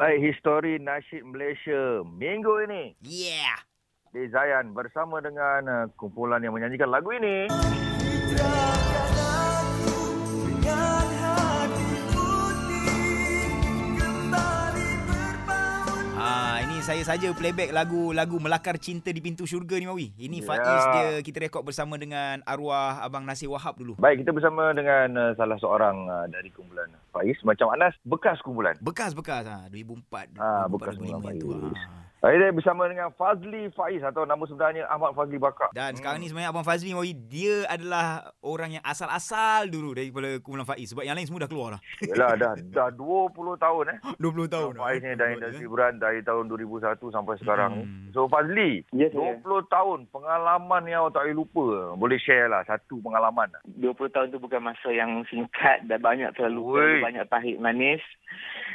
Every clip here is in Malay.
Baik, histori nasyid Malaysia minggu ini. Yeah. Di Zayan bersama dengan uh, kumpulan yang menyanyikan lagu ini. Ah, saya saja playback lagu-lagu Melakar Cinta di Pintu Syurga ni Mawi. Ini Ya. Faiz dia kita rekod bersama dengan arwah Abang Nasir Wahab dulu. Baik, kita bersama dengan uh, salah seorang uh, dari kumpulan Faiz. Macam Anas, bekas kumpulan. Bekas-bekas ha 2004 Ah, 2004, bekas 2005 Faiz. tu. Ha. Saya bersama dengan Fazli Faiz atau nama sebenarnya Ahmad Fazli Bakar. Dan sekarang ni sebenarnya Abang Fazli Mawi dia adalah orang yang asal-asal dulu daripada kumpulan Faiz sebab yang lain semua dah keluar dah. Yalah, dah, dah 20 tahun eh. 20 tahun. Faiz ni dari industri hiburan dari tahun 2001 sampai sekarang. Hmm. So Fazli, saya. 20 tahun pengalaman yang awak tak boleh lupa. Boleh share lah satu pengalaman. 20 tahun tu bukan masa yang singkat dan banyak terlalu banyak pahit manis.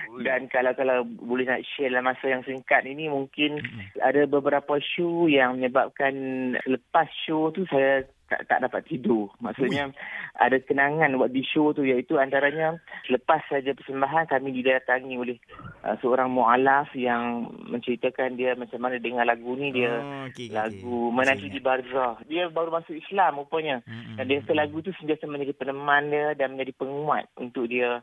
Ui. Dan kalau kalau boleh nak share dalam masa yang singkat ini mungkin Mm-mm. ada beberapa show yang menyebabkan selepas show tu saya tak, tak dapat tidur. Maksudnya ada kenangan buat di show tu iaitu antaranya selepas saja persembahan kami didatangi oleh uh, seorang mualaf yang menceritakan dia macam mana dengar lagu ni dia Oh, okey, lagu. Menanti Masih di. Barzah. Dia baru masuk Islam rupanya. Mm-mm. Dan dia kata lagu tu sentiasa menjadi peneman dia dan menjadi penguat untuk dia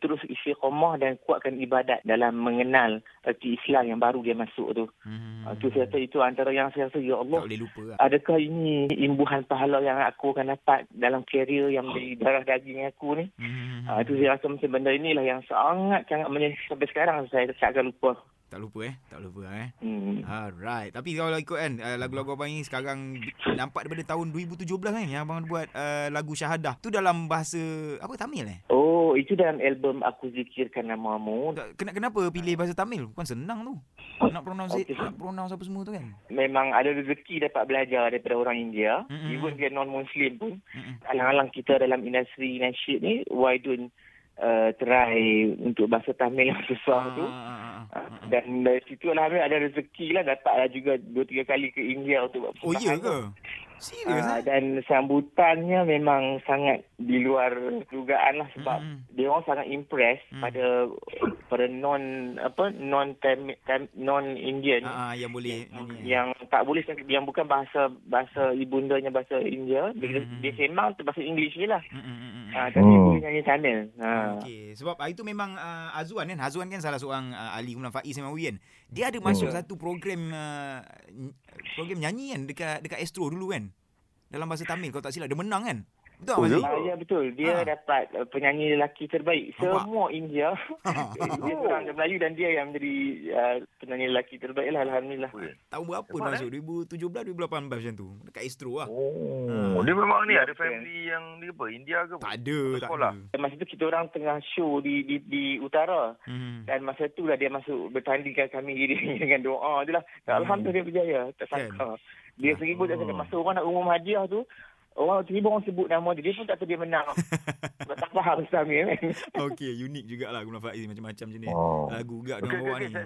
terus istiqomah dan kuatkan ibadat dalam mengenal erti Islam yang baru dia masuk tu. Mm. Uh, tu saya rasa itu antara yang saya rasa ya tak Allah boleh lupa lah. adakah ini imbuhan pahala yang aku akan dapat dalam kerjaya yang menjadi darah daging aku ni. Mm. Uh, itu saya rasa macam benda inilah yang sangat sangat menjadi sampai sekarang saya tak akan lupa. Tak lupa eh, tak lupa eh. Hmm. Alright. Tapi kalau ikut kan uh, lagu-lagu abang ni sekarang nampak daripada tahun 2017 kan yang abang buat uh, lagu Syahadah. Tu dalam bahasa apa Tamil eh? Oh, itu dalam album Aku Zikirkan Namamu. Kena, kenapa pilih bahasa Tamil? Bukan senang tu. Nak pronounce Okey. nak pronounce apa semua tu kan. memang ada rezeki dapat belajar daripada orang India. Mm-mm. Even dia non-Muslim pun. Mm-mm. Alang-alang kita dalam industri nasyid ni, why don't uh, try untuk bahasa Tamil yang susah tu. Ah, ah, ah. Dan dari situ Alhamdulillah ada rezeki lah. Dapatlah juga dua tiga kali ke India untuk buat Oh ya persembahan ke? Serius eh? dan sambutannya memang sangat di luar dugaan lah sebab Mm-mm. dia orang sangat impress Mm. pada pada non apa non non Indian ah, yang boleh eh? yang tak boleh yang bukan bahasa bahasa ibundanya bahasa India dia, Hmm. dia sembang tu bahasa English je lah Mm, mm, mm, mm. ha, tapi Hmm. nyanyi Tamil ha. Okey, sebab itu memang uh, Azwan kan. Azwan kan salah seorang uh, ahli kumpulan Faiz memang kan. Dia ada masuk Hmm. satu program uh, program nyanyi kan dekat dekat Astro dulu kan. Dalam bahasa Tamil kalau tak silap dia menang kan. Betul Oh, tak ya? Ya betul dia Ha. dapat uh, penyanyi lelaki terbaik Nampak? semua India dia Oh. orang Melayu dan dia yang menjadi uh, penyanyi lelaki terbaik lah Alhamdulillah Tahun berapa Hebat, masuk? 2017 2018 macam tu. Dekat Astro lah. Oh, dia memang ni ada family yang ni apa? India ke? Tak ada, tak Sekolah. ada. masa tu kita orang tengah show di di, di utara Hmm. dan masa tu lah dia masuk bertandingkan kami diri dengan doa je lah. Hmm. Alhamdulillah dia berjaya. Tak sangka. Dia sendiri pun tak sangka. Oh. Masa orang nak umum hadiah tu, orang tiba orang sebut nama dia. Dia pun tak tahu dia menang. Tak faham Islamia kan. Okey, unik jugalah kumpulan Faiz macam-macam jenis. Oh. Lagu gak dengan okey, bawa okey, ni.